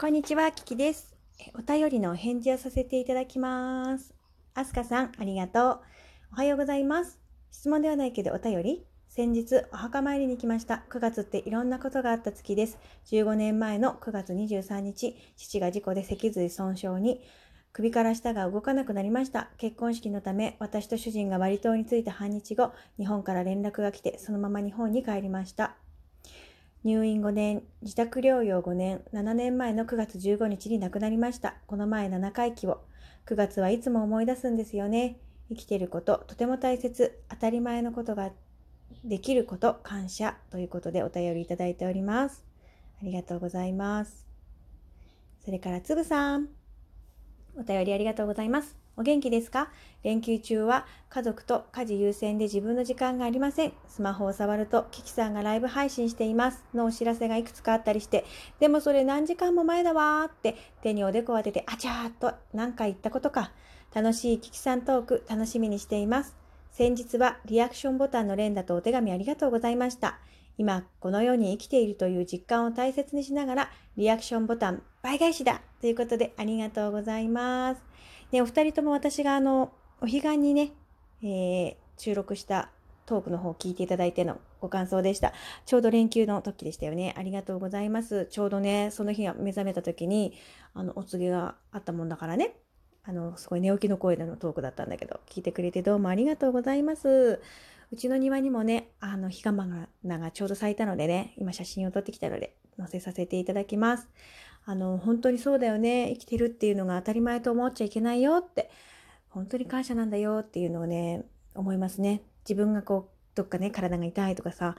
こんにちは、キキです。お便りのお返事をさせていただきます。アスカさん、ありがとう。おはようございます。質問ではないけどお便り先日お墓参りに来ました。9月っていろんなことがあった月です。15年前の9月23日、父が事故で脊髄損傷に首から下が動かなくなりました。結婚式のため、私と主人がバリ島に着いた半日後、日本から連絡が来て、そのまま日本に帰りました。入院5年、自宅療養5年、7年前の9月15日に亡くなりました。この前7回忌を。9月はいつも思い出すんですよね。生きてること、とても大切、当たり前のことができること、感謝ということでお便りいただいております。ありがとうございます。それからつぶさん。お便りありがとうございます。お元気ですか？連休中は家族と家事優先で自分の時間がありません。スマホを触ると、キキさんがライブ配信していますのお知らせがいくつかあったりして、でもそれ何時間も前だわーって手におでこを当てて、あちゃーっと何回言ったことか。楽しいキキさんトーク楽しみにしています。先日はリアクションボタンの連打とお手紙ありがとうございました。今、この世に生きているという実感を大切にしながら、リアクションボタン倍返しだということでありがとうございます。ね、お二人とも私があの、お彼岸にね、えー収録したトークの方を聞いていただいてのご感想でした。ちょうど連休の時でしたよね。ありがとうございます。ちょうどね、その日が目覚めた時に、あの、お告げがあったもんだからね、あの、すごい寝起きの声でのトークだったんだけど、聞いてくれてどうもありがとうございます。うちの庭にもね、あの、ヒガマナがちょうど咲いたのでね、今写真を撮ってきたので、載せさせていただきます。あの、本当にそうだよね。生きてるっていうのが当たり前と思っちゃいけないよって、本当に感謝なんだよっていうのをね、思いますね。自分がこう、どっかね、体が痛いとかさ、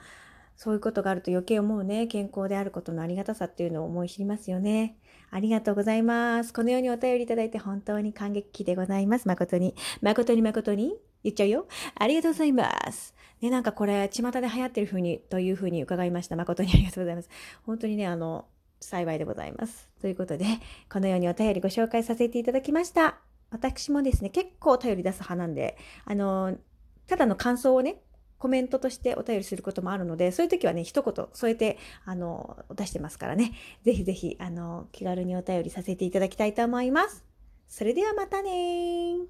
そういうことがあると余計思うね。健康であることのありがたさっていうのを思い知りますよね。ありがとうございます。このようにお便りいただいて本当に感激でございます。誠に。誠に誠に言っちゃうよ。ありがとうございます。ね、なんかこれ、巷で流行ってる風に、という風に伺いました。誠にありがとうございます。本当にね、あの、幸いでございます。ということで、このようにお便りご紹介させていただきました。私もですね、結構お便り出す派なんで、あの、ただの感想をね、コメントとしてお便りすることもあるので、そういう時はね、一言添えて、あの、出してますからね、ぜひぜひ、あの、気軽にお便りさせていただきたいと思います。それではまたね